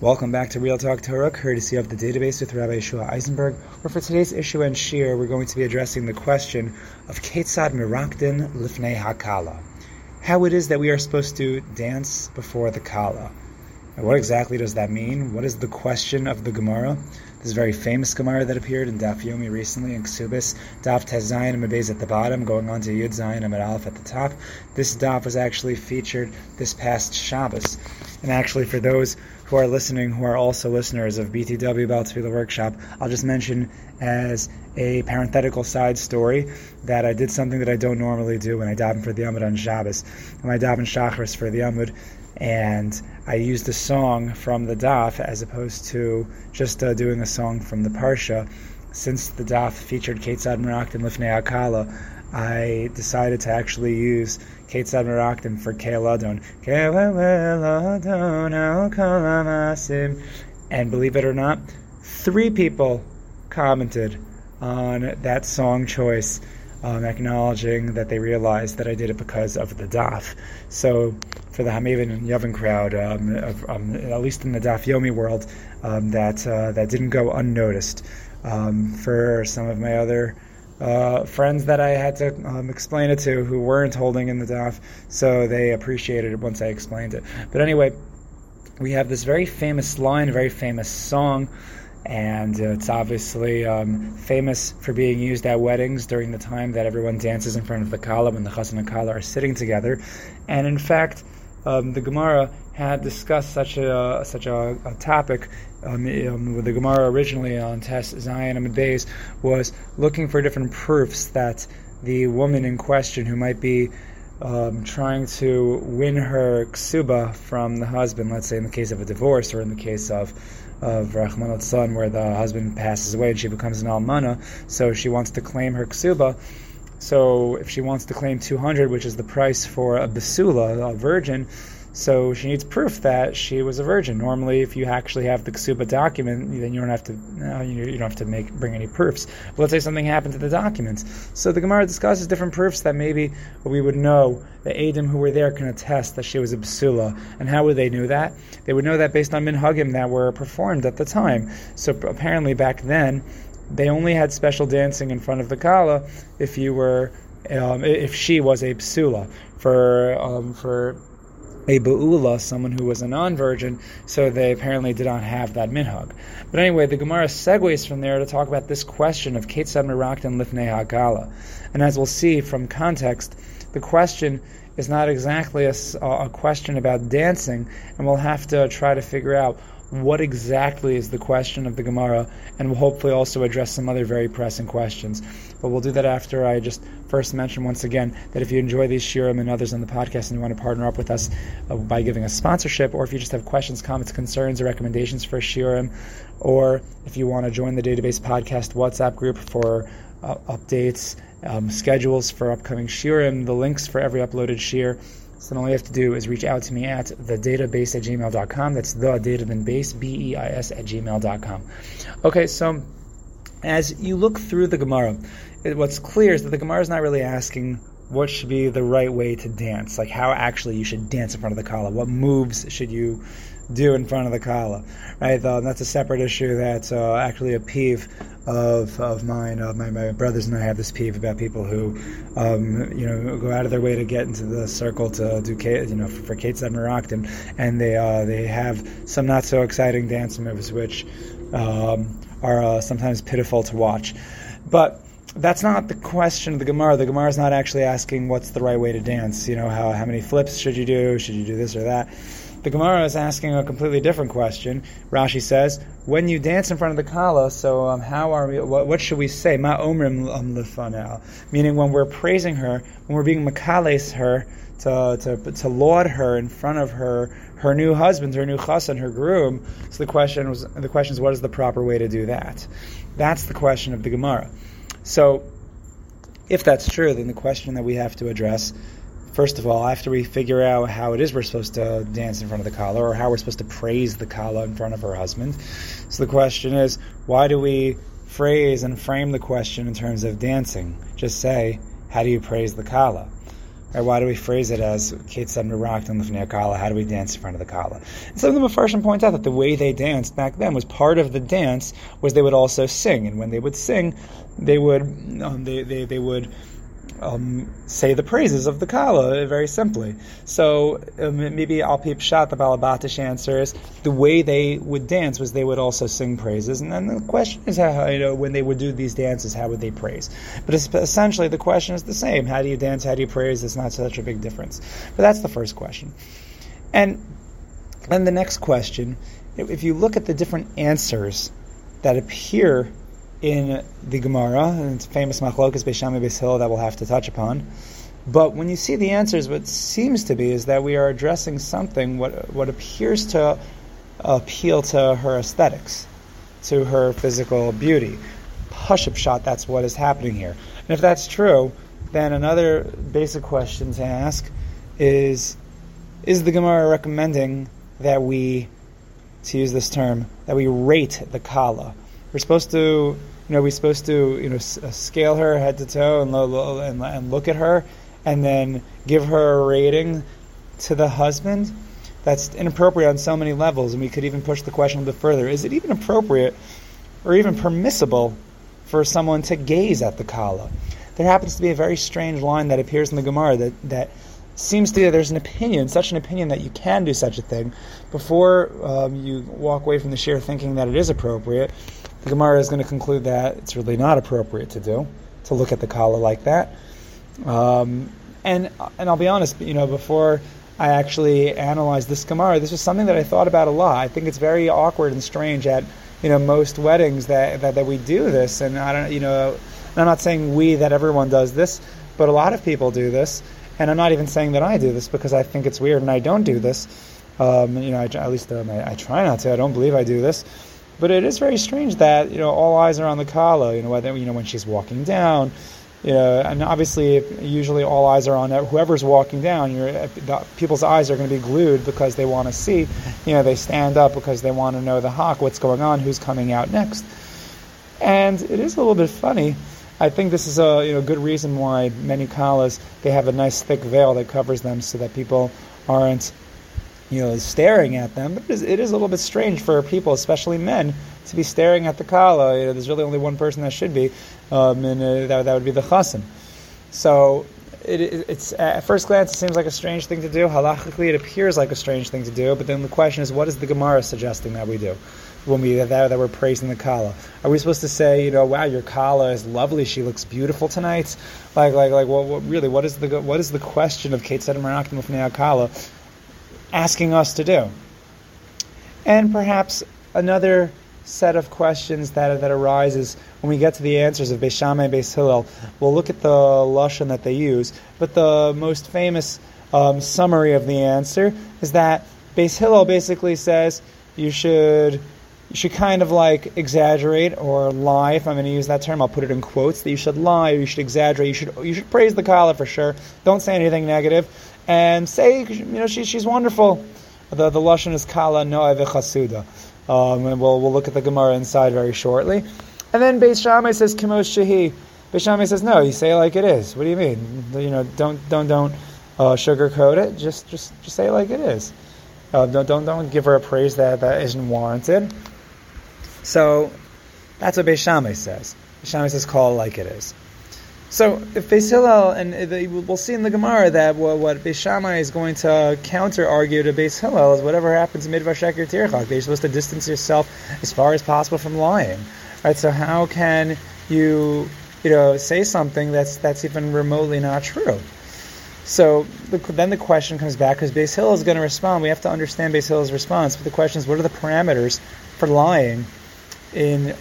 Welcome back to Real Talk Torah, courtesy of the database with Rabbi Yeshua Eisenberg. Where for today's issue and shir, we're going to be addressing the question of Ketzad Mirakdin Lifnei Hakala. How it is that we are supposed to dance before the Kala. And what exactly does that mean? What is the question of the Gemara? This very famous Gemara that appeared in Daf Yomi recently in Ksubis, Daf Tez Zayin and Mabez at the bottom, going on to Yud Zayin and Aleph at the top. This Daf was actually featured this past Shabbos. And actually, for those who are listening, who are also listeners of BTW Bal the Workshop, I'll just mention as a parenthetical side story that I did something that I don't normally do when I daven for the Amud on Shabbos. When I daven Shachris for the Amud, and I used a song from the Daf as opposed to just uh, doing a song from the Parsha. Since the Daf featured Ketzad and Lifnei Akala, I decided to actually use Ketzad Meraktim for Keil Adon. And believe it or not, three people commented on that song choice, um, acknowledging that they realized that I did it because of the daf. So, for the Hamavin and Yavin crowd, um, of, um, at least in the daf Yomi world, um, that uh, that didn't go unnoticed. Um, for some of my other uh, friends that I had to um, explain it to who weren't holding in the daf, so they appreciated it once I explained it. But anyway, we have this very famous line, very famous song, and it's obviously um, famous for being used at weddings during the time that everyone dances in front of the kala when the chassan and kala are sitting together. And in fact, um, the Gemara had discussed such a such a, a topic um, um, the Gemara originally on Tes Zayin and Beis was looking for different proofs that the woman in question, who might be um, trying to win her ksuba from the husband, let's say in the case of a divorce or in the case of of Rahmanot son, where the husband passes away and she becomes an almana, so she wants to claim her ksuba. So if she wants to claim 200, which is the price for a basula, a virgin, so she needs proof that she was a virgin. Normally, if you actually have the ksuba document, then you don't have to you don't have to make bring any proofs. But let's say something happened to the documents. So the Gemara discusses different proofs that maybe we would know the Adim who were there can attest that she was a basula. And how would they know that? They would know that based on minhagim that were performed at the time. So apparently back then, they only had special dancing in front of the kala if you were um, if she was a psula for um, for a Ba'ula, someone who was a non virgin, so they apparently did not have that minhag. But anyway, the Gemara segues from there to talk about this question of Ketzad Mirakdin Lifnei Hakala. And as we'll see from context, the question is not exactly a, a question about dancing, and we'll have to try to figure out what exactly is the question of the Gemara, and we'll hopefully also address some other very pressing questions. But we'll do that after I just first mention once again that if you enjoy these shirim and others on the podcast and you want to partner up with us uh, by giving us sponsorship, or if you just have questions, comments, concerns, or recommendations for shirim, or if you want to join the database podcast WhatsApp group for uh, updates, um, schedules for upcoming shirim, the links for every uploaded shir so then all you have to do is reach out to me at the database at gmail.com. That's the data then base, B E I S, at gmail.com. Okay, so as you look through the Gemara, it, what's clear is that the Gemara is not really asking what should be the right way to dance, like how actually you should dance in front of the kala. What moves should you do in front of the kala, right? That's a separate issue. That's uh, actually a peeve of of mine. Uh, my my brothers and I have this peeve about people who, um, you know, go out of their way to get into the circle to do, you know, for, for Ketzad Meraktim, and they uh, they have some not so exciting dance moves which um, are uh, sometimes pitiful to watch, but that's not the question of the Gemara. The Gemara is not actually asking what's the right way to dance. You know, how, how many flips should you do? Should you do this or that? The Gemara is asking a completely different question. Rashi says, when you dance in front of the Kala, so um, how are we, what, what, should we say? Ma omrim lefanel. Meaning when we're praising her, when we're being makales her, to, to, to laud her in front of her, her new husband, her new chassan, her groom. So the question was, the question is, what is the proper way to do that? That's the question of the Gemara. So, if that's true, then the question that we have to address first of all, after we figure out how it is we're supposed to dance in front of the kala, or how we're supposed to praise the kala in front of her husband. So the question is, why do we phrase and frame the question in terms of dancing? Just say, how do you praise the kala? Right, why do we phrase it as Ketzad Mirakdin Lifnei Kala? How do we dance in front of the Kala? And some of the Mepharshim point out that the way they danced back then was part of the dance was they would also sing, and when they would sing, they would um, they, they, they would um, say the praises of the Kala, very simply. So um, maybe Al Pi Pshat, the Balabatish answer is the way they would dance was they would also sing praises. And then the question is how, you know, when they would do these dances, how would they praise? But essentially the question is the same. How do you dance? How do you praise? It's not such a big difference. But that's the first question. And then the next question, if you look at the different answers that appear in the Gemara, and it's famous machlokas Beis Shammai Beis that we'll have to touch upon. But when you see the answers, what seems to be is that we are addressing something what what appears to appeal to her aesthetics, to her physical beauty. Hush shot, that's what is happening here. And if that's true, then another basic question to ask is is the Gemara recommending that we, to use this term, that we rate the Kala? We're supposed to, you know, we're supposed to, you know, uh, scale her head to toe and, lo- and, and look at her, and then give her a rating to the husband. That's inappropriate on so many levels, and we could even push the question a bit further: Is it even appropriate, or even permissible, for someone to gaze at the kala? There happens to be a very strange line that appears in the Gemara that that seems to be there's an opinion, such an opinion that you can do such a thing. Before um, you walk away from the share thinking that it is appropriate, the Gemara is going to conclude that it's really not appropriate to do to look at the kala like that. Um, and and I'll be honest, you know, before I actually analyzed this Gemara, this was something that I thought about a lot. I think it's very awkward and strange at you know most weddings that that, that we do this, and I don't you know. I'm not saying we that everyone does this, but a lot of people do this, and I'm not even saying that I do this because I think it's weird and I don't do this. Um, you know, I, at least um, I, I, try not to. I don't believe I do this. But it is very strange that you know all eyes are on the kala. You know whether you know when she's walking down. You know, and obviously, usually all eyes are on whoever's walking down. The, people's eyes are going to be glued because they want to see. You know, they stand up because they want to know the hawk, what's going on, who's coming out next. And it is a little bit funny. I think this is a you know good reason why many kalas they have a nice thick veil that covers them so that people aren't you know, staring at them. But it is, it is, a little bit strange for people, especially men, to be staring at the kala. You know, there's really only one person that should be, um, and uh, that, that would be the chassan. So it, it's at first glance it seems like a strange thing to do. Halachically, it appears like a strange thing to do. But then the question is, what is the Gemara suggesting that we do? When we that, that we're praising the kala, are we supposed to say, you know, wow, your kala is lovely, she looks beautiful tonight? Like, like, like, what, really, what is the what is the question of Ketzad Mirakdin Kala? Asking us to do. And perhaps another set of questions that, that arises when we get to the answers of Beis Shammai and Beis Hillel. We'll look at the Lashon that they use, but the most famous um, summary of the answer is that Beis Hillel basically says you should you should kind of like exaggerate or lie. If I'm going to use that term, I'll put it in quotes. That you should lie, or you should exaggerate. You should you should praise the Kala for sure. Don't say anything negative and say, you know, she, she's wonderful. The, the Lashon is Kala Noa V'chasuda. Um, and we'll, we'll look at the Gemara inside very shortly. And then Beis Shammai says, Kimosh Shahi. Beis Shammai says, no, you say it like it is. What do you mean? You know, don't, don't, don't uh, sugarcoat it. Just, just, just say it like it is. Uh, don't, don't, don't give her a praise that, that isn't warranted. So, that's what Beis Shammai says. Shammai says, call it like it is. So if Beis Hillel, and we'll see in the Gemara that what, Beis Shammai is going to counter argue to Beis Hillel is whatever happens in Midvar Sheker Tirchak, you're supposed to distance yourself as far as possible from lying. Right? So how can you, you know, say something that's that's even remotely not true? So the, then the question comes back because Beis Hillel is going to respond. We have to understand Beis Hillel's response. But the question is, what are the parameters for lying in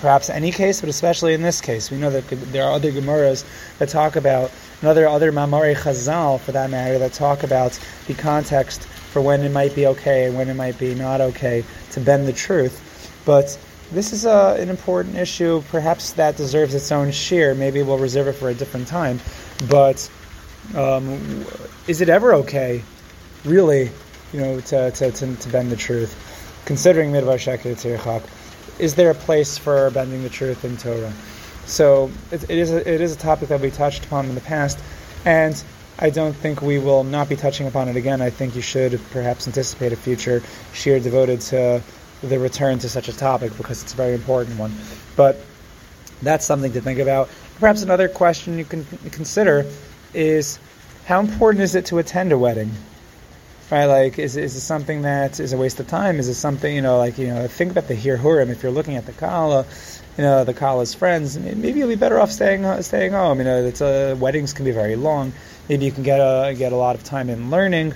perhaps any case, but especially in this case. We know that there are other Gemaras that talk about, and other, other Mamari Chazal, for that matter, that talk about the context for when it might be okay and when it might be not okay to bend the truth. But this is a, an important issue, perhaps that deserves its own share. Maybe we'll reserve it for a different time. But um, is it ever okay, really, you know, to, to, to, to bend the truth? Considering Midvar Sheker Tirchak, is there a place for bending the truth in Torah? So it, it is a, it is a topic that we touched upon in the past, and I don't think we will not be touching upon it again. I think you should perhaps anticipate a future shiur devoted to the return to such a topic because it's a very important one. But that's something to think about. Perhaps another question you can consider is how important is it to attend a wedding? Right, like, is, is it something that is a waste of time? Is it something, you know, like, you know, think about the Hirhurim. If you're looking at the Kala, you know, the Kala's friends, maybe you'll be better off staying uh, staying home. You know, it's a, weddings can be very long. Maybe you can get a, get a lot of time in learning.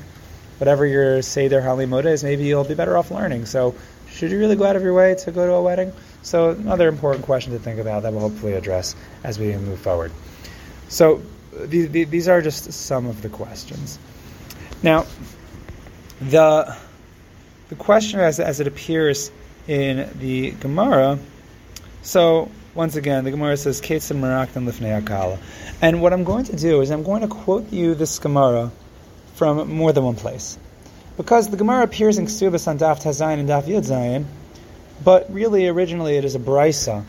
Whatever your Seder Halimot is, maybe you'll be better off learning. So, should you really go out of your way to go to a wedding? So, another important question to think about that we'll hopefully address as we move forward. So, these are just some of the questions. Now, the the question as, as it appears in the Gemara. So once again, the Gemara says Ketzim Maraktan Lifnei Akala. And what I'm going to do is I'm going to quote you this Gemara from more than one place. Because the Gemara appears in Ksubas on Daf Tazayin and Daf Yud Zayin, but really originally it is a Brisa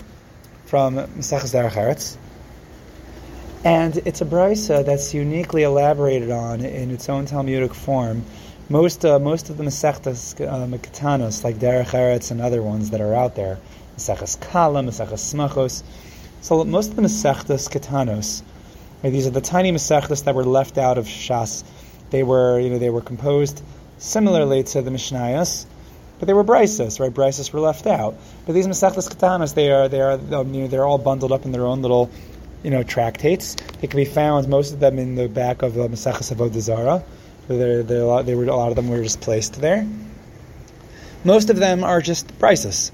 from Maseches Derech. And it's a Brisa that's uniquely elaborated on in its own Talmudic form most uh, most of the Masechtas uh, like Derech Eretz and other ones that are out there, Maseches Kala, Maseches Smachos. So most of the Masechtas Ketanos, right, these are the tiny Masechtas that were left out of Shas. They were, you know, they were composed similarly to the Mishnayos, but they were Brises, right? Brises were left out. But these Masechtas Ketanos, they are, they are, um, you know, they're all bundled up in their own little, you know, tractates. They can be found, most of them in the back of uh, Maseches Avodah Zarah. They're, they're a lot, they were, a lot of them were just placed there. Most of them are just Brises.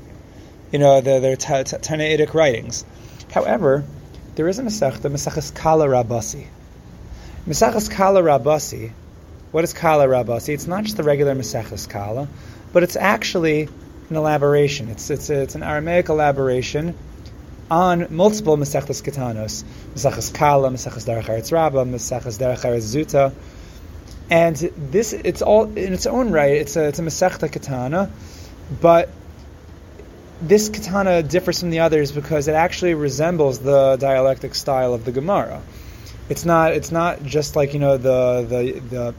You know, they're, they're Tannaitic writings. However, there is a Masechta, Maseches Kala Rabasi. Maseches Kala Rabasi, what is Kala Rabasi? It's not just the regular Maseches Kala, but it's actually an elaboration. It's, it's, it's an Aramaic elaboration on multiple Masechtas Ketanos. Maseches Kala, Maseches Derech Eretz Rabbah, Maseches Derech Eretz Zuta, and this, it's all in its own right. It's a it's a Masechta katana, but this katana differs from the others because it actually resembles the dialectic style of the Gemara. It's not it's not just like you know the the the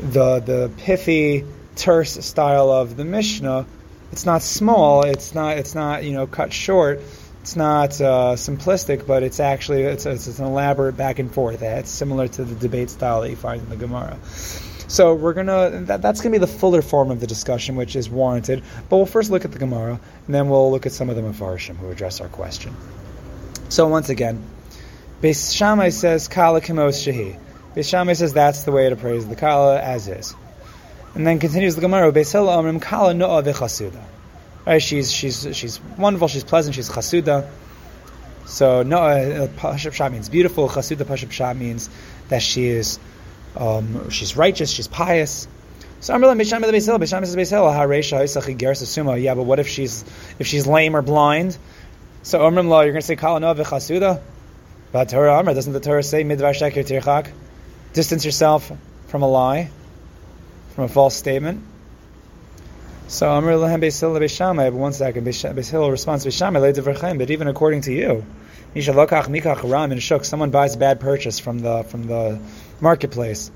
the, the pithy terse style of the Mishnah. It's not small. It's not it's not you know cut short it's not uh, simplistic, but it's actually it's, it's, an elaborate back and forth. It's similar to the debate style that you find in the Gemara. So we're gonna that, that's gonna be the fuller form of the discussion, which is warranted. But we'll first look at the Gemara, and then we'll look at some of the Mefarshim who address our question. So once again, Beis Shammai says Kala Kimos Shahi. Beis Shammai says that's the way to praise the Kala as is, and then continues the Gemara. Beis Hillel Amrim Kala Noah V'Chasuda. Right, she's she's she's wonderful. She's pleasant. She's chasuda. So no, uh, Pashab means beautiful. Chasuda Pashab means that she is um, she's righteous. She's pious. So Amrla Bisham Beisil Bisham says Beisil Haresha Isachi Gersasuma. Yeah, but what if she's if she's lame or blind? So Amrim Law, you're going to say Kalanov v'chasuda. But Torah Amr doesn't the Torah say Midvar Sheker Tirchak? Distance yourself from a lie, from a false statement. So Amr Lahem Beis Hillel Beis Shammai. One second, Beis Hillel responds Beis. But even according to you, Misha Lokach Mikach Ram and Shuk. Someone buys a bad purchase from the from the marketplace.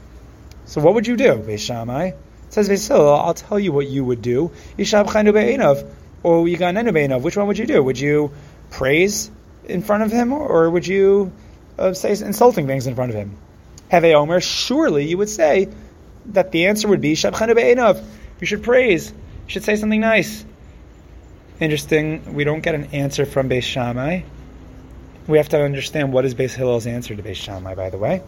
So what would you do, Beis says Beis. I'll tell you what you would do. Yishab Chanu Be'enov or Yiganenu Be'enov. Which one would you do? Would you praise in front of him, or would you uh, say insulting things in front of him? Have a Omer? Surely you would say that the answer would be Shabchanu Be'enov. You should praise should say something nice. Interesting, we don't get an answer from Beis Shammai. We have to understand what is Beis Hillel's answer to Beis Shammai, by the way.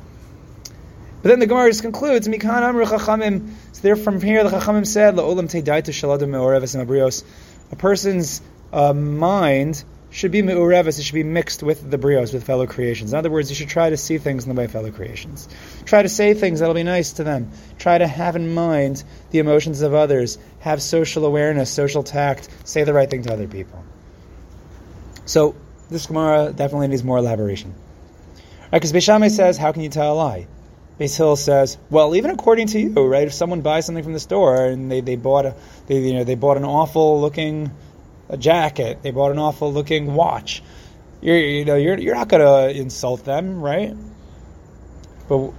But then the Gemara just concludes, Mikan Amr Chachamim. So there from here, the Chachamim said, La'olam Teidaitu Shaladim Me'oreves Mabrios. A person's uh, mind should be me'urevis, it should be mixed with the brios, with fellow creations. In other words, you should try to see things in the way of fellow creations. Try to say things that'll be nice to them. Try to have in mind the emotions of others. Have social awareness, social tact. Say the right thing to other people. So, this Gemara definitely needs more elaboration. Because right, Beis says, how can you tell a lie? Beis says, well, even according to you, right? If someone buys something from the store and they, they bought a, they, you know, they bought an awful looking a jacket. They bought an awful looking watch. You're, you know, you're, you're not going to insult them, right? But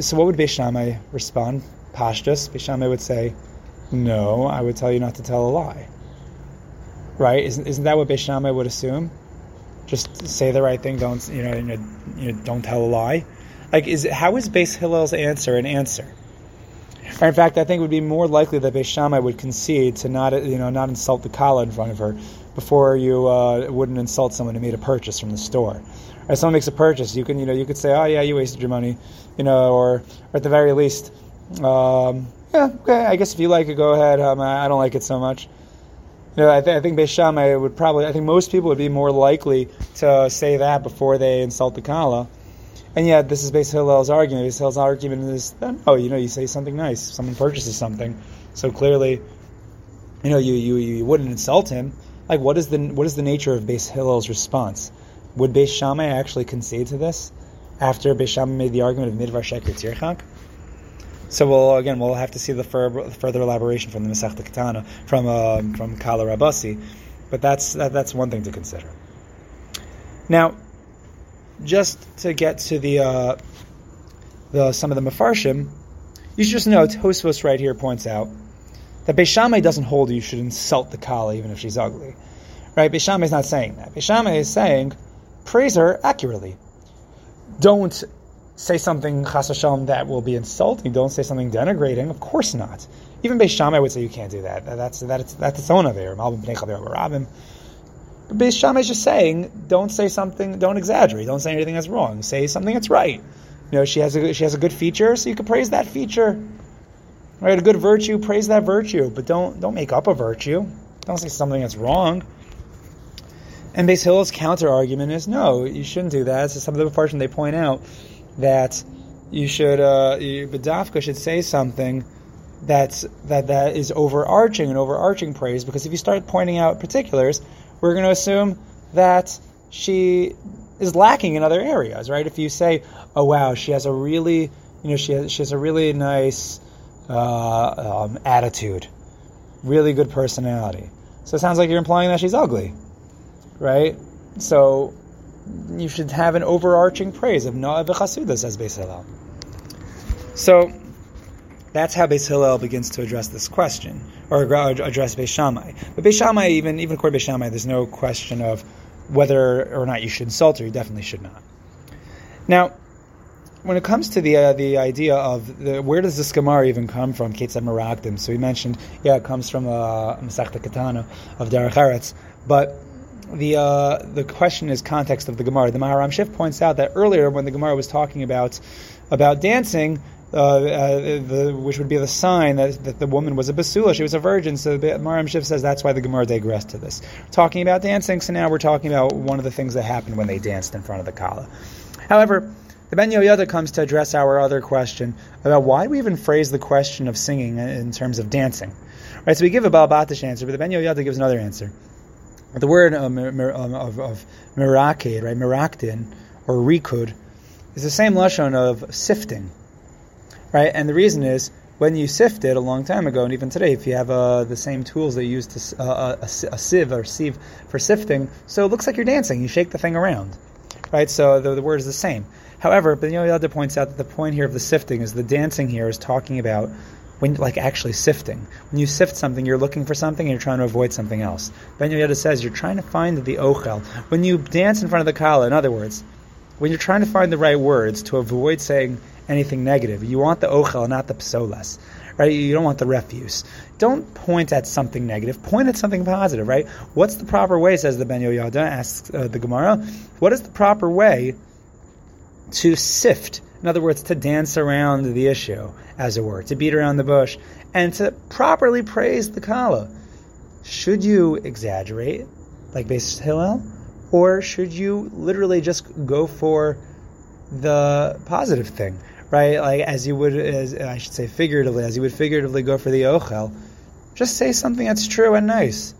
so what would Beis respond? Pashtus. Beis would say, "No, I would tell you not to tell a lie." Right? Isn't, isn't that what Beis would assume? Just say the right thing. Don't you know? You know, don't tell a lie. Like, is how is Beis Hillel's answer an answer? Or in fact, I think it would be more likely that Beis would concede to not, you know, not insult the kala in front of her before you uh, wouldn't insult someone who made a purchase from the store. Or someone makes a purchase, you can, you know, you could say, oh yeah, you wasted your money, you know, or, or at the very least, um, yeah, okay, I guess if you like it, go ahead. Um, I don't like it so much. You know, I, th- I think Beis would probably, I think most people would be more likely to say that before they insult the kala. And yet, this is Beis Hillel's argument. Hillel's argument is that, oh, you know, you say something nice. Someone purchases something. So clearly, you know, you, you, you wouldn't insult him. Like, what is the what is the nature of Beis Hillel's response? Would Beis Shammai actually concede to this after Beis Shammai made the argument of Midvar Sheker Tirchak? So we'll again we'll have to see the fur, further elaboration from the Masechta Ketana from um, from Kala Rabasi, but that's that, that's one thing to consider. Now, just to get to the uh, the some of the mafarshim, you should just know Tosfos right here points out that Beis Shammai doesn't hold you should insult the kala even if she's ugly, right? Beis Shammai is not saying that. Beis Shammai is saying praise her accurately. Don't say something chas that will be insulting. Don't say something denigrating. Of course not. Even Beis Shammai would say you can't do that. That's that's that's its own affair. But Beis Shammai is just saying, don't say something, don't exaggerate, don't say anything that's wrong. Say something that's right. You know, she has a she has a good feature, so you can praise that feature. Right, a good virtue, praise that virtue, but don't don't make up a virtue. Don't say something that's wrong. And Beis Hillel's counter argument is no, you shouldn't do that. So some of the portion they point out that you should uh, Badafka should say something that's that that is overarching and overarching praise because if you start pointing out particulars, we're going to assume that she is lacking in other areas, right? If you say, "Oh wow, she has a really, you know, she has, she has a really nice uh, um, attitude, really good personality," so it sounds like you're implying that she's ugly, right? So you should have an overarching praise of Noah v'chasuda, says Beis. So that's how Beis Hillel begins to address this question, or address Beis Shammai. But Beis Shammai, even even according to Beis Shammai, there's no question of whether or not you should insult her. You definitely should not. Now, when it comes to the uh, the idea of the, where does this Gemara even come from, Ketzad Meragdim? So we mentioned, yeah, it comes from uh, Masechta Katana of Derech Eretz, but the uh, the question is context of the Gemara. The Maharam Shif points out that earlier when the Gemara was talking about about dancing, uh, uh, the, which would be the sign that, that the woman was a basula, she was a virgin. So the Maharam Shif says that's why the Gemara digressed to this. Talking about dancing, so now we're talking about one of the things that happened when they danced in front of the Kala. However, the Ben Yoyada comes to address our other question about why we even phrase the question of singing in terms of dancing. Right, so we give a Balbatish answer, but the Ben Yoyada gives another answer. The word um, um, of, of mirakid, right, mirakdin, or rikud, is the same lashon of sifting right? And the reason is when you sift it a long time ago, and even today, if you have uh, the same tools you use to uh, a, a, sieve or sieve for sifting, so it looks like you're dancing. You shake the thing around, right? So the, the word is the same. However, Ben Yoyada points out that the point here of the sifting is the dancing here is talking about when like actually sifting. When you sift something, you're looking for something and you're trying to avoid something else. Ben Yoyada says you're trying to find the ochel. When you dance in front of the kala, in other words, when you're trying to find the right words to avoid saying anything negative. You want the ochel, not the psolas, right? You don't want the refuse. Don't point at something negative. Point at something positive, right? What's the proper way? Says the Ben Yoyada. Asks uh, the Gemara. What is the proper way to sift? In other words, to dance around the issue, as it were, to beat around the bush, and to properly praise the kala. Should you exaggerate, like Beis Hillel, or should you literally just go for the positive thing? Right? Like as you would, as I should say, figuratively, as you would figuratively go for the ochel, just say something that's true and nice,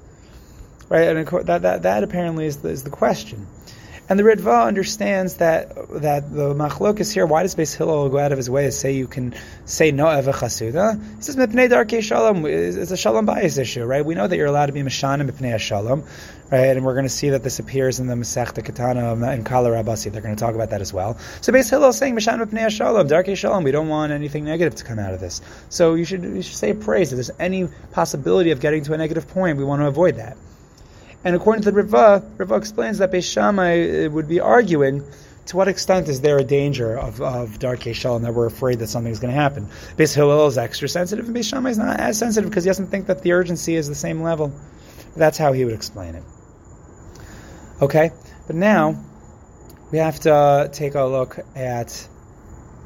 right? And that that, that apparently is the, is the question. And the Ritva understands that that the machlok is here. Why does Beis Hillel go out of his way to say you can say no eva chasuda? He says mipnei darkei shalom. It's a shalom bayis issue, right? We know that you're allowed to be mishana mipnei shalom, right? And we're going to see that this appears in the Masechta Katana in Kala Rabasi. They're going to talk about that as well. So Beis Hillel is saying mishana mipnei shalom, darkei shalom. We don't want anything negative to come out of this. So you should you should say praise. If there's any possibility of getting to a negative point, we want to avoid that. And according to the Riva, Riva explains that Beis uh, would be arguing to what extent is there a danger of, of darkei shalom that we're afraid that something's going to happen. Beis Hillel is extra sensitive, and Beis is not as sensitive because he doesn't think that the urgency is the same level. That's how he would explain it. Okay, but now we have to uh, take a look at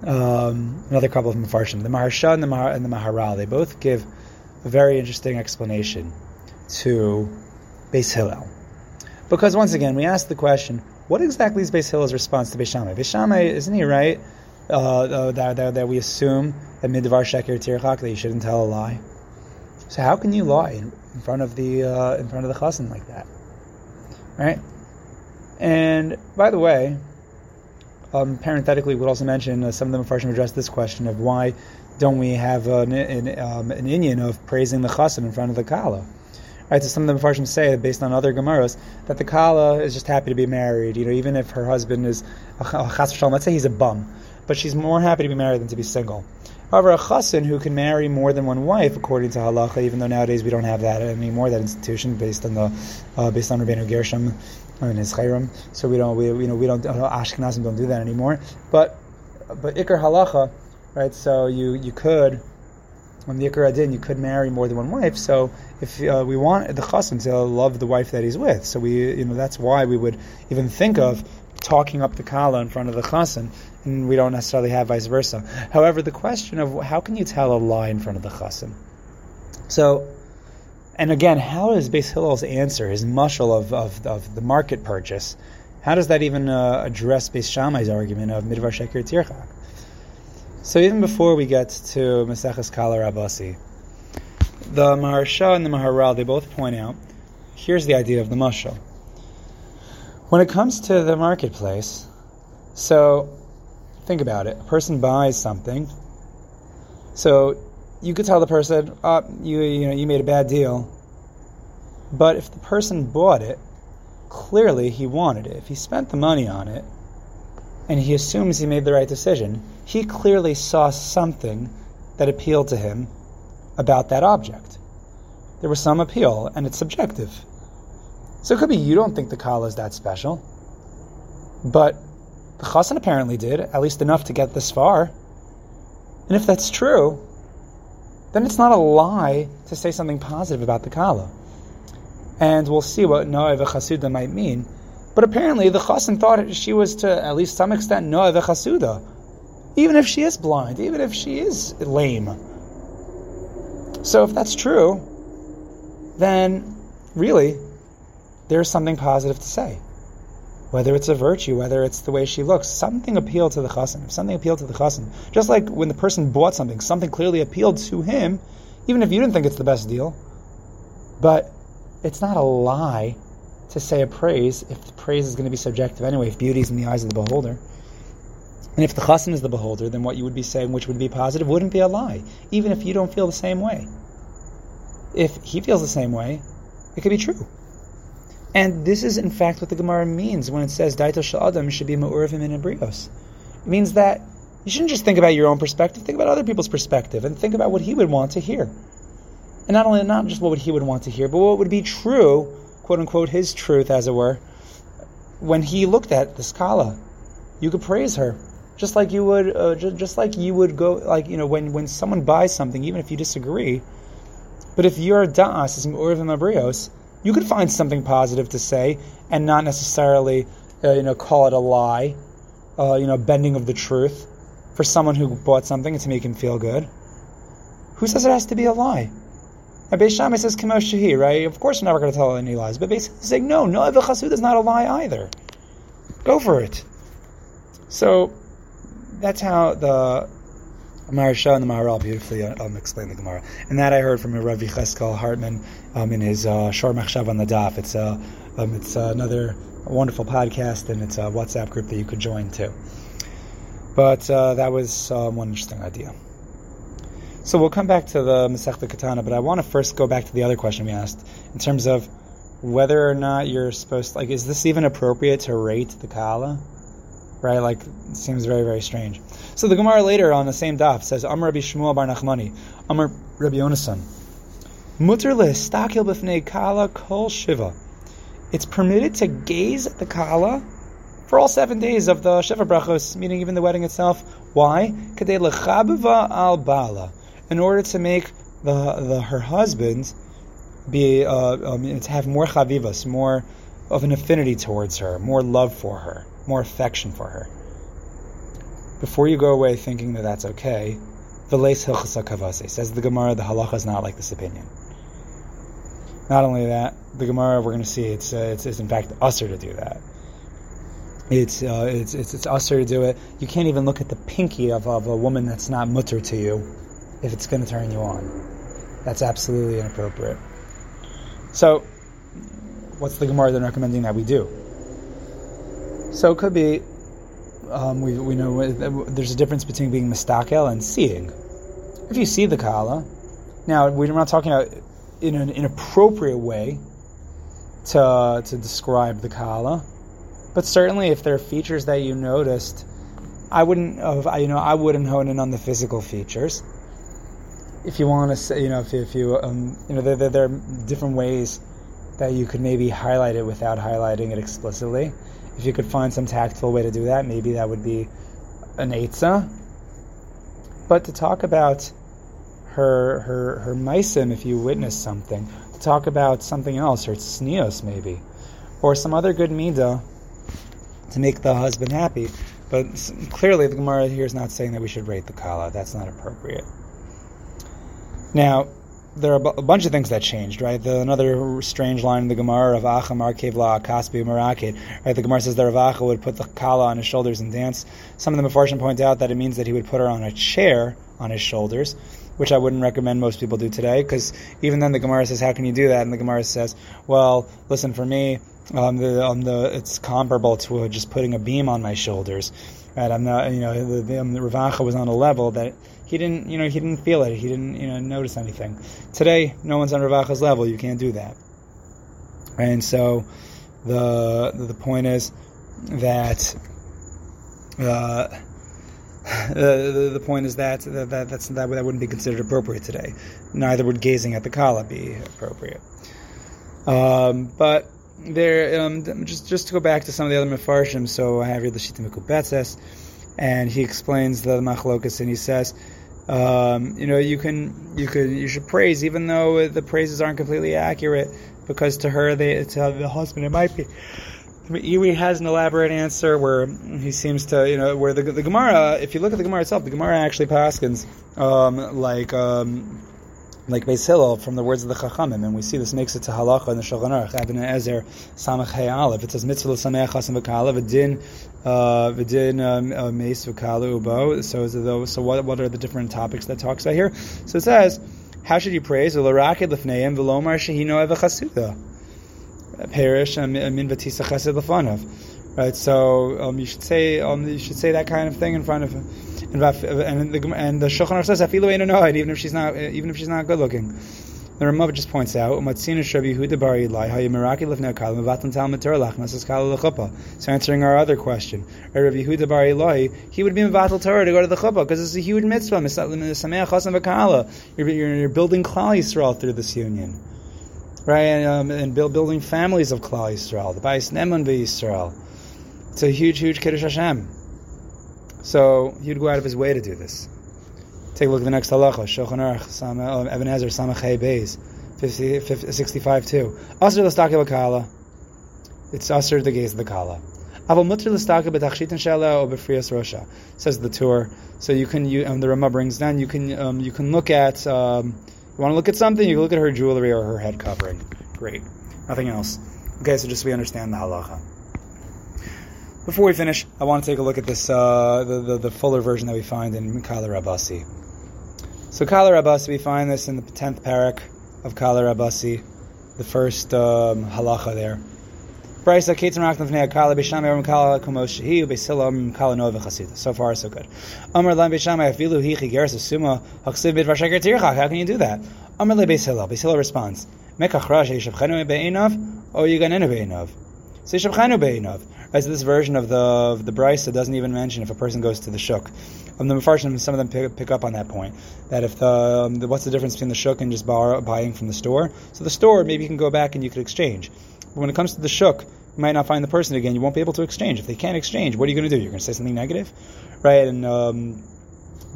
um, another couple of Mefarshim. The Maharsha and the, Mahar- and the Maharal, they both give a very interesting explanation to Beis Hillel. Because once again, we ask the question, what exactly is Beis Hillel's response to Beis Shammai? Beis Shammai, isn't he right uh, uh, that, that, that, we assume that midvar sheker tirchak, that you shouldn't tell a lie? So how can you lie in, in front of the uh, in front of the chassan like that, right? And by the way, um, parenthetically, we'll also mention uh, some of the Mepharshim address this question of why don't we have an, an, um, an inyan of praising the chassan in front of the kala? Right, so some of the Mepharshim say, based on other Gemaras, that the Kala is just happy to be married. You know, even if her husband is a chas v'shalom, let's say he's a bum, but she's more happy to be married than to be single. However, a chassan who can marry more than one wife, according to halacha, even though nowadays we don't have that anymore, that institution based on the uh, based on Rabbeinu Gershom and his chayrim, so we don't we you know we don't uh, Ashkenazim don't do that anymore. But but ikar halacha, right? So you you could when the Ikar Adin, you could marry more than one wife. So if uh, we want the chassan to love the wife that he's with, so we, you know, that's why we would even think of talking up the kala in front of the chassan, and we don't necessarily have vice versa. However, the question of how can you tell a lie in front of the chassan? So, and again, how is Beis Hillel's answer, his mushal of, of, of, the market purchase, how does that even uh, address Beis Shammai's argument of midvar sheker tirchak? So even before we get to Maseches Kala Rabasi, the Maharsha and the Maharal, they both point out, here's the idea of the mashal. When it comes to the marketplace, so think about it. A person buys something, so you could tell the person, oh, you, you know, you made a bad deal. But if the person bought it, clearly he wanted it. If he spent the money on it, and he assumes he made the right decision, he clearly saw something that appealed to him about that object. There was some appeal, and it's subjective. So it could be you don't think the kala is that special, but the chassan apparently did, at least enough to get this far. And if that's true, then it's not a lie to say something positive about the kala. And we'll see what Noah Chasuda might mean but apparently, the chassan thought she was to at least some extent noah the chasuda, even if she is blind, even if she is lame. So, if that's true, then really, there's something positive to say. Whether it's a virtue, whether it's the way she looks, something appealed to the chassan. Something appealed to the chassan, just like when the person bought something, something clearly appealed to him, even if you didn't think it's the best deal. But it's not a lie to say a praise if the praise is going to be subjective anyway, if beauty is in the eyes of the beholder. And if the chassan is the beholder, then what you would be saying, which would be positive, wouldn't be a lie, even if you don't feel the same way. If he feels the same way, it could be true. And this is in fact what the Gemara means when it says Daito Adam should be Ma'urvim in Abrios. It means that you shouldn't just think about your own perspective, think about other people's perspective, and think about what he would want to hear. And not only not just what he would want to hear, but what would be true quote unquote, his truth, as it were, when he looked at the skala, you could praise her. Just like you would, uh, just, just like you would go, like you know, when, when someone buys something, even if you disagree, but if your da'as is urvim abrios, you could find something positive to say and not necessarily, uh, you know, call it a lie, uh, you know, bending of the truth for someone who bought something to make him feel good. Who says it has to be a lie? And Beis Shammai says Kamosh right? Of course, you're never going to tell any lies. But basically saying, no, no, Chasud is not a lie either. Go for it. So that's how the Maharsha and the Maharal beautifully uh, um, explain the Gemara, and that I heard from Rav Cheskel Hartman um, in his uh, Shor Machshav on the Daf. It's uh, um, it's uh, another wonderful podcast, and it's a WhatsApp group that you could join too. But uh, that was uh, one interesting idea. So we'll come back to the Masechta Katana, but I want to first go back to the other question we asked in terms of whether or not you're supposed to, like, is this even appropriate to rate the Kala? Right? Like, seems very, very strange. So the Gemara later on the same daf says, Amr Rabbi Shmuel Bar Nachmani, Amr Rabbi Yonasan, Mutter stakil b'fnei Kala kol shiva. It's permitted to gaze at the Kala for all seven days of the Shiva Brachos, meaning even the wedding itself. Why? Kadei lechabiva al bala in order to make the, the her husband be uh, um, to have more chavivas, more of an affinity towards her, more love for her, more affection for her. Before you go away thinking that that's okay, the leis hilchasa says the Gemara. The halacha is not like this opinion. Not only that, the Gemara we're going to see it's, uh, it's, it's in fact usher to do that. It's, uh, it's it's it's usher to do it. You can't even look at the pinky of, of a woman that's not mutter to you if it's going to turn you on. That's absolutely inappropriate. So, what's the Gemara then recommending that we do? So it could be, um, we, we know there's a difference between being mistakel and seeing. If you see the kala, now we're not talking about in an inappropriate way to, to describe the kala, but certainly if there are features that you noticed, I wouldn't, you know, I wouldn't hone in on the physical features if you want to say, you know, if, if you, um, you know, there, there, there, are different ways that you could maybe highlight it without highlighting it explicitly. If you could find some tactful way to do that, maybe that would be an eitzah. But to talk about her her her meisim, if you witness something, to talk about something else, her sneos maybe, or some other good midah to make the husband happy. But clearly, the Gemara here is not saying that we should rate the kala. That's not appropriate. Now, there are a bunch of things that changed, right? The, another strange line in the Gemara of Acha Markev La Kaspi Marakid, right? The Gemara says that Rav Acha would put the kala on his shoulders and dance. Some of the Mepharshim point out that it means that he would put her on a chair on his shoulders, which I wouldn't recommend most people do today, because even then the Gemara says, "How can you do that?" And the Gemara says, "Well, listen, for me, um, the, um, the, it's comparable to just putting a beam on my shoulders." Right? I'm not, you know, the, the, um, the was on a level that he didn't, you know, he didn't feel it. He didn't, you know, notice anything. Today, no one's on Rav Acha's level. You can't do that. And so, the the point is that uh, the, the point is that, that, that that, that wouldn't be considered appropriate today. Neither would gazing at the kala be appropriate. Um, but there, um, just just to go back to some of the other mefarshim. So I have here the Shita Mikubetzes, and he explains the machlokas, and he says, um, you know, you can you could you should praise even though the praises aren't completely accurate, because to her, they to the husband, it might be. Iwi has an elaborate answer where he seems to, you know, where the, the Gemara, if you look at the Gemara itself, the Gemara actually paskins um, like um, like Beis Hillel from the words of the Chachamim, and we see this makes it to halacha in the Shulchan Aruch. Even Ezer Samach Hey Aleph, it says mitzvah l'sameach chasan v'kala v'din uh, v'din um, uh, meis v'kala ubo. So so what what are the different topics that talks about here? So it says, how should you praise? L'rakid l'fneim v'lomar shehino evachasuda. Perish min v'tisa chesed l'fanav. Right, so um, you should say um, you should say that kind of thing in front of him and the and the Shulchan says afilu ein even if she's not even if she's not good looking. The Ramah just points out. So answering our other question, he would be Mavatal Torah to go to the Chuppah, because it's a huge mitzvah, V'Kala. You're, you're building Klal Yisrael through this union. Right, and, um, and build, building families of Klal Yisrael, the Bais Neman Yisrael. It's a huge, huge Kiddush Hashem. So he'd go out of his way to do this. Take a look at the next halacha, Shulchan Aruch, uh, Even Samachay Beis, 65 too. Asr l'stake l'kala. It's asr the gaze of the kala. Aval mutter l'stake b'tachshitin shala or b'frias rosha, says the Tur. So you can, you, um, the Ramah brings down, you can, um, you can look at, um, you want to look at something, you can look at her jewelry or her head covering. Great. Nothing else. Okay, so just so we understand the halacha. Before we finish, I want to take a look at this uh, the, the, the fuller version that we find in Kala Rabasi. So Kala Rabasi, we find this in the tenth parak of Kala Rabasi, the first um, halacha there. So far, so good. How can you do that? Amar Le responds. Mekach Rash Yishavchenu Be'inav O Yiganenu Be'inav. So this version of the of the Brisa doesn't even mention if a person goes to the shuk. Um, the Mefarshim, some of them pick, pick, up on that point. That if the, um, the, what's the difference between the shuk and just borrow, buying from the store? So the store, maybe you can go back and you could exchange. But when it comes to the shuk, you might not find the person again. You won't be able to exchange. If they can't exchange, what are you going to do? You're going to say something negative, right? And um,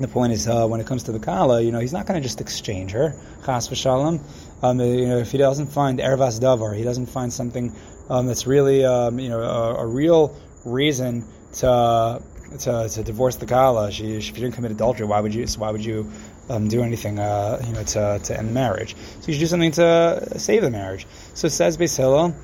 the point is, uh, when it comes to the kala, you know, he's not going to just exchange her. Chas v'shalom. Um, you know, if he doesn't find ervas davar, he doesn't find something um, that's really, um, you know, a, a, real reason to, to, to divorce the kala. She, if you didn't commit adultery, why would you? So why would you um, do anything, uh, you know, to, to end the marriage? So you should do something to save the marriage. So it says Beis Hillel.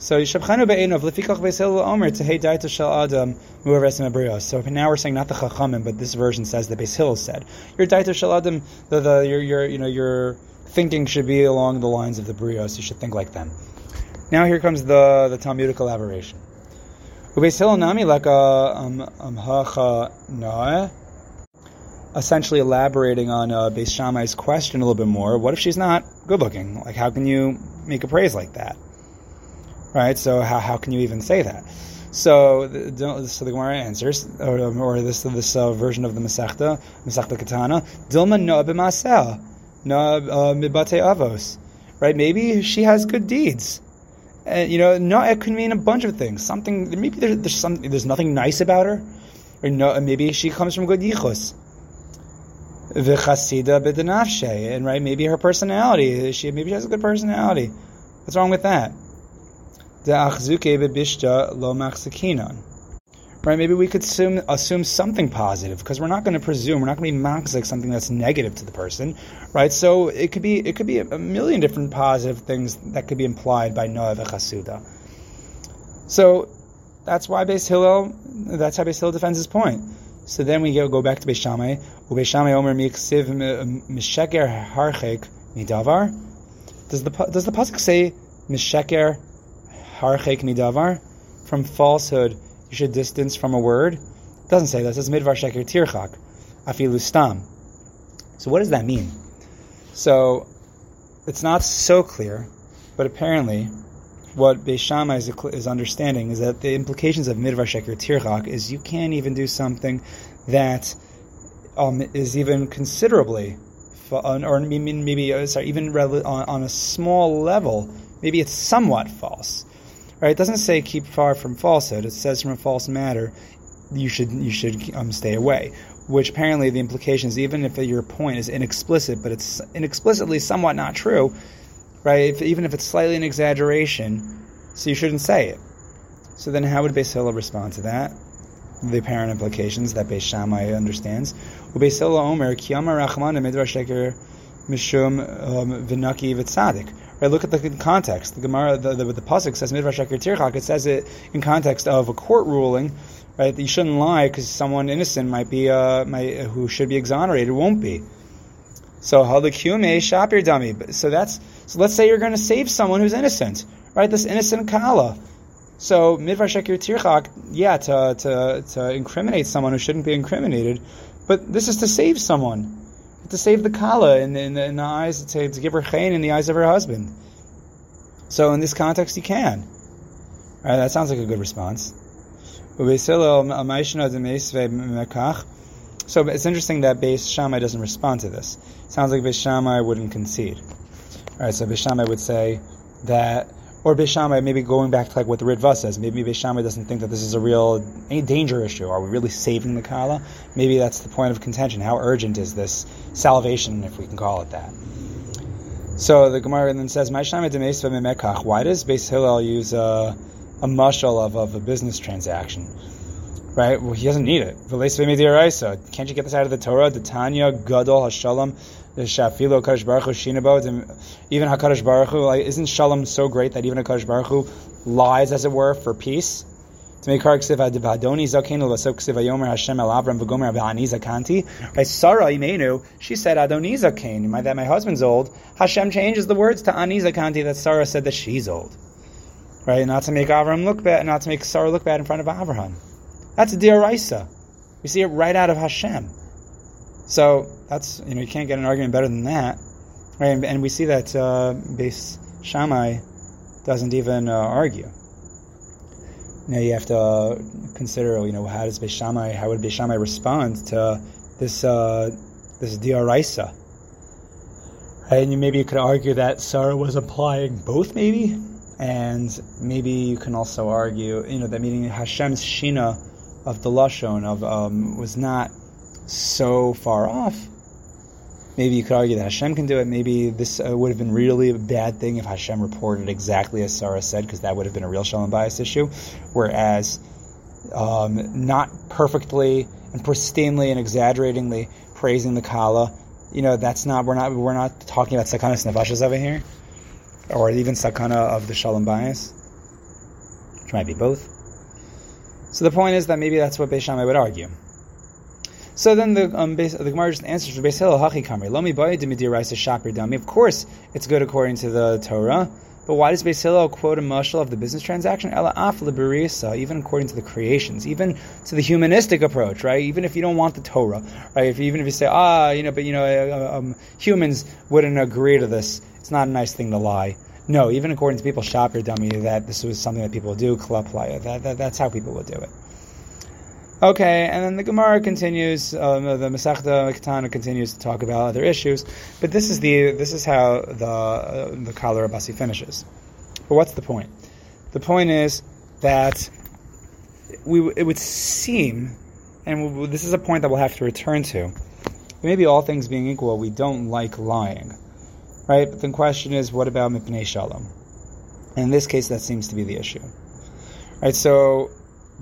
So Yishabchanu be'enov lefikach Hillel omer tehei daita shel adam mu'aresim So now we're saying not the chachamim, but this version says that Beis Hillel said your daita shel adam, the, the your your you know your thinking should be along the lines of the brios. You should think like them. Now here comes the, the Talmudic elaboration. Essentially elaborating on uh, Beis Shammai's question a little bit more. What if she's not good looking? Like, how can you make a praise like that? Right? So, how, how can you even say that? So, the, so the Gemara answers, or, or this this uh, version of the Masechta, Masechta Katana, Dilma no b'maseh, no uh, mibate avos. Right? Maybe she has good deeds. And you know, no, it could mean a bunch of things. Something maybe there's, there's some there's nothing nice about her, or no, maybe she comes from good yichus. V'chasida b'denafshe, and right, maybe her personality. She maybe she has a good personality. What's wrong with that? De'achzuke b'bishta lo machzikinon right? Maybe we could assume, assume something positive because we're not going to presume we're not going to be maxic something that's negative to the person, right? So it could be it could be a million different positive things that could be implied by Noah v'chasuda. So that's why Beis Hillel, that's how Beis Hillel defends his point. So then we go, go back to Beis Shammai. Beis Shammai Omer miksiv misheker harchek midavar. Does the does the pasuk say misheker harchek midavar from falsehood? You should distance from a word. It doesn't say that. It says midvar sheker tirchak, afilu stam. So what does that mean? So it's not so clear, but apparently what Beis Shammai is, is, understanding is that the implications of midvar sheker tirchak is you can't even do something that um, is even considerably, or maybe uh, sorry, even on, on a small level, maybe it's somewhat false. Right? It doesn't say keep far from falsehood. It says from a false matter, you should you should um, stay away. Which apparently the implications, even if your point is inexplicit, but it's inexplicitly somewhat not true, right? If, even if it's slightly an exaggeration, so you shouldn't say it. So then, how would Beis Hillel respond to that? The apparent implications that Beis Shammai understands. Beis Hillel Omer Kiyama Midvar Sheker Mishum um, Vitzadik. Right, look at the context. The Gemara, the, the, the pasuk says midrash tirchak. It says it in context of a court ruling, right? That you shouldn't lie because someone innocent might be, uh, might, who should be exonerated won't be. So halakume shapir dummy. So that's so. Let's say you're going to save someone who's innocent, right? This innocent kala. So midvar sheker tirchak, yeah, to, to to incriminate someone who shouldn't be incriminated, but this is to save someone to save the kala in, in, in the eyes, to, to give her chayin in the eyes of her husband. So in this context, you can. Right, that sounds like a good response. So it's interesting that Beis Shammai doesn't respond to this. It sounds like Beis Shammai wouldn't concede. All right, so Beis Shammai would say that or Beis Shammai, maybe going back to like what the Ritva says, maybe Beis Shammai doesn't think that this is a real danger issue. Are we really saving the Kala? Maybe that's the point of contention. How urgent is this salvation, if we can call it that? So the Gemara then says, Why does Beis Hillel use a, a mashal of, of a business transaction? Right? Well, he doesn't need it. Can't you get this out of the Torah? Tanya, Gadol, Hashalom, the Shafilo Kadosh Baruch Hu Shinabo, even Hakadosh Baruch Hu, like, isn't Shalom so great that even Hakadosh Baruch Hu lies, as it were, for peace? To make her ksiv adoni zakenu lasok ksiv ayomer Hashem el Avram v'gomer v'ani zakanti. Right, Sarah Imenu, she said Adoni zaken, my, that my husband's old. Hashem changes the words to Ani zakanti that Sarah said that she's old. Right, not to make Avram look bad, not to make Sarah look bad in front of Avraham. That's a. We see it right out of Hashem. So that's you know you can't get an argument better than that, right? And, and we see that uh, Beis Shammai doesn't even uh, argue. Now you have to uh, consider, you know, how does Beis Shammai, how would Beis Shammai respond to this uh, this diaraisa? And you, maybe you could argue that Sarah was applying both, maybe, and maybe you can also argue, you know, that meaning Hashem's shina of the lashon of um, was not so far off Maybe you could argue that Hashem can do it. Maybe this uh, would have been really a bad thing if Hashem reported exactly as Sarah said, because that would have been a real shalom bayis issue. Whereas, um, not perfectly and pristinely and exaggeratingly praising the Kala, you know, that's not we're not we're not talking about sakana nefashas over here, or even sakana of the shalom bayis, which might be both. So the point is that maybe that's what Beis Shammai would argue. So then the um, the Gemara just answers for Beis Hillel Hachi Kamri Lomi Shapir Dami. Of course, it's good according to the Torah, but why does Beis Hillel quote a mashal of the business transaction? Ela af even according to the creations, even to the humanistic approach, right? Even if you don't want the Torah, right? If, even if you say, ah, you know, but you know, uh, um, humans wouldn't agree to this. It's not a nice thing to lie. No, even according to people, Shapir Dummy, that this was something that people do, Klaplaya, that, that, that's how people would do it. Okay, and then the Gemara continues. Um, the Masechta Ketana continues to talk about other issues, but this is the this is how the uh, the Kala Rabasi finishes. But what's the point? The point is that we it would seem, and we, this is a point that we'll have to return to. Maybe all things being equal, we don't like lying, right? But the question is, what about mipnei shalom? And in this case, that seems to be the issue, right? So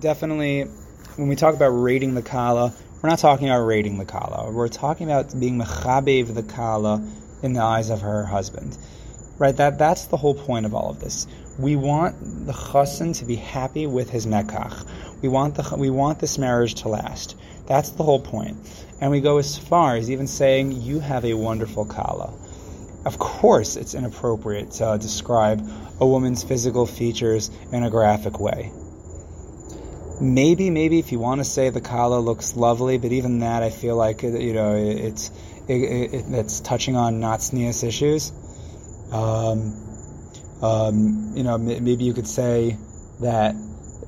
definitely when we talk about rating the kala, we're not talking about rating the kala. We're talking about being mechabev the kala in the eyes of her husband. Right? That that's the whole point of all of this. We want the chassan to be happy with his mekach. We want the we want this marriage to last. That's the whole point. And we go as far as even saying you have a wonderful kala. Of course, it's inappropriate to describe a woman's physical features in a graphic way. Maybe, maybe if you want to say the kala looks lovely, but even that, I feel like you know it's it, it, it's touching on not sneas issues. Um, um, you know, maybe you could say that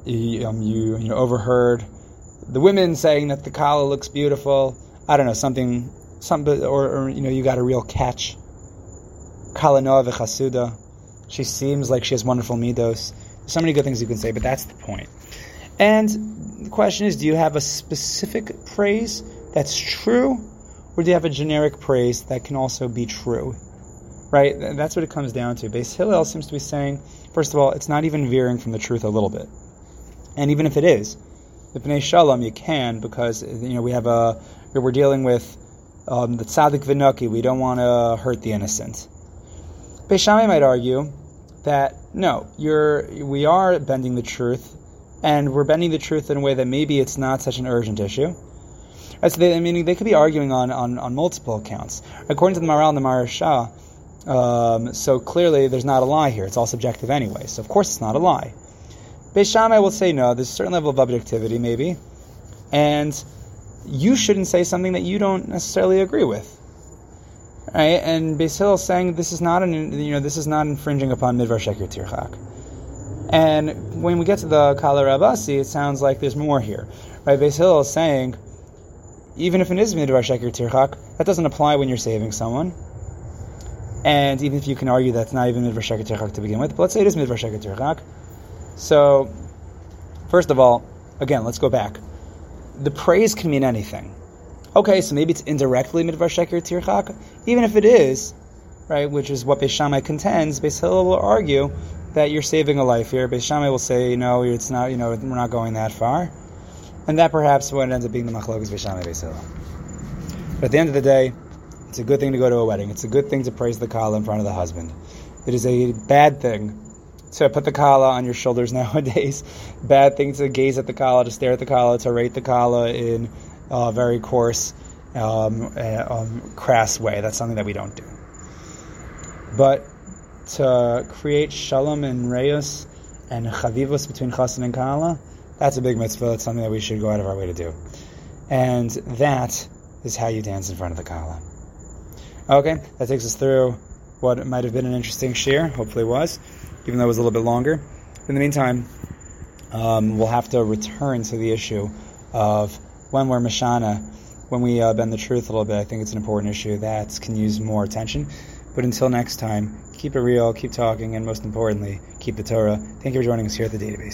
you, um, you you know overheard the women saying that the kala looks beautiful. I don't know something, something, or, or you know, you got a real catch. Kala noa v'chasuda. She seems like she has wonderful midos. So many good things you can say, but that's the point. And the question is, do you have a specific praise that's true, or do you have a generic praise that can also be true? Right? That's what it comes down to. Beis Hillel seems to be saying, first of all, it's not even veering from the truth a little bit. And even if it is, the Bnei Shalom, you can, because, you know, we have a, we're dealing with um, the tzaddik v'nuki, we don't want to hurt the innocent. Beis Shammai might argue that, no, you're, we are bending the truth and we're bending the truth in a way that maybe it's not such an urgent issue. So they, I mean, they could be arguing on, on, on multiple accounts. According to the Maharal and the Maharsha, um, so clearly there's not a lie here. It's all subjective anyway. So of course it's not a lie. Beis Shammai will say no. There's a certain level of objectivity, maybe, and you shouldn't say something that you don't necessarily agree with. Right? And Beis Hillel saying this is not an you know this is not infringing upon midvar sheker tirchak. And when we get to the Kala Rabasi, it sounds like there's more here. Right? Beis Hillel is saying, even if it is midvar sheker tirchak, that doesn't apply when you're saving someone. And even if you can argue that's not even midvar sheker tirchak to begin with, but let's say it is midvar sheker tirchak. So, first of all, again, let's go back. The praise can mean anything. Okay, so maybe it's indirectly midvar sheker tirchak. Even if it is, right, which is what Beis Shammai contends, Beis Hillel will argue that you're saving a life here. Beis Shammai will say, no, it's not, you know, we're not going that far. And that perhaps what ends up being the machlokas Beis Shammai Beis Hillel. But at the end of the day, it's a good thing to go to a wedding. It's a good thing to praise the kala in front of the husband. It is a bad thing to put the kala on your shoulders nowadays. Bad thing to gaze at the kala, to stare at the kala, to rate the kala in a very coarse, um, uh, um, crass way. That's something that we don't do. But to create shalom and reyus and chavivus between chassan and kala, that's a big mitzvah. It's something that we should go out of our way to do. And that is how you dance in front of the kala. Okay, that takes us through what might have been an interesting shiur, hopefully was, even though it was a little bit longer. In the meantime, um, we'll have to return to the issue of when we're Mashana, when we uh, bend the truth a little bit. I think it's an important issue that can use more attention. But until next time, keep it real, keep talking, and most importantly, keep the Torah. Thank you for joining us here at the database.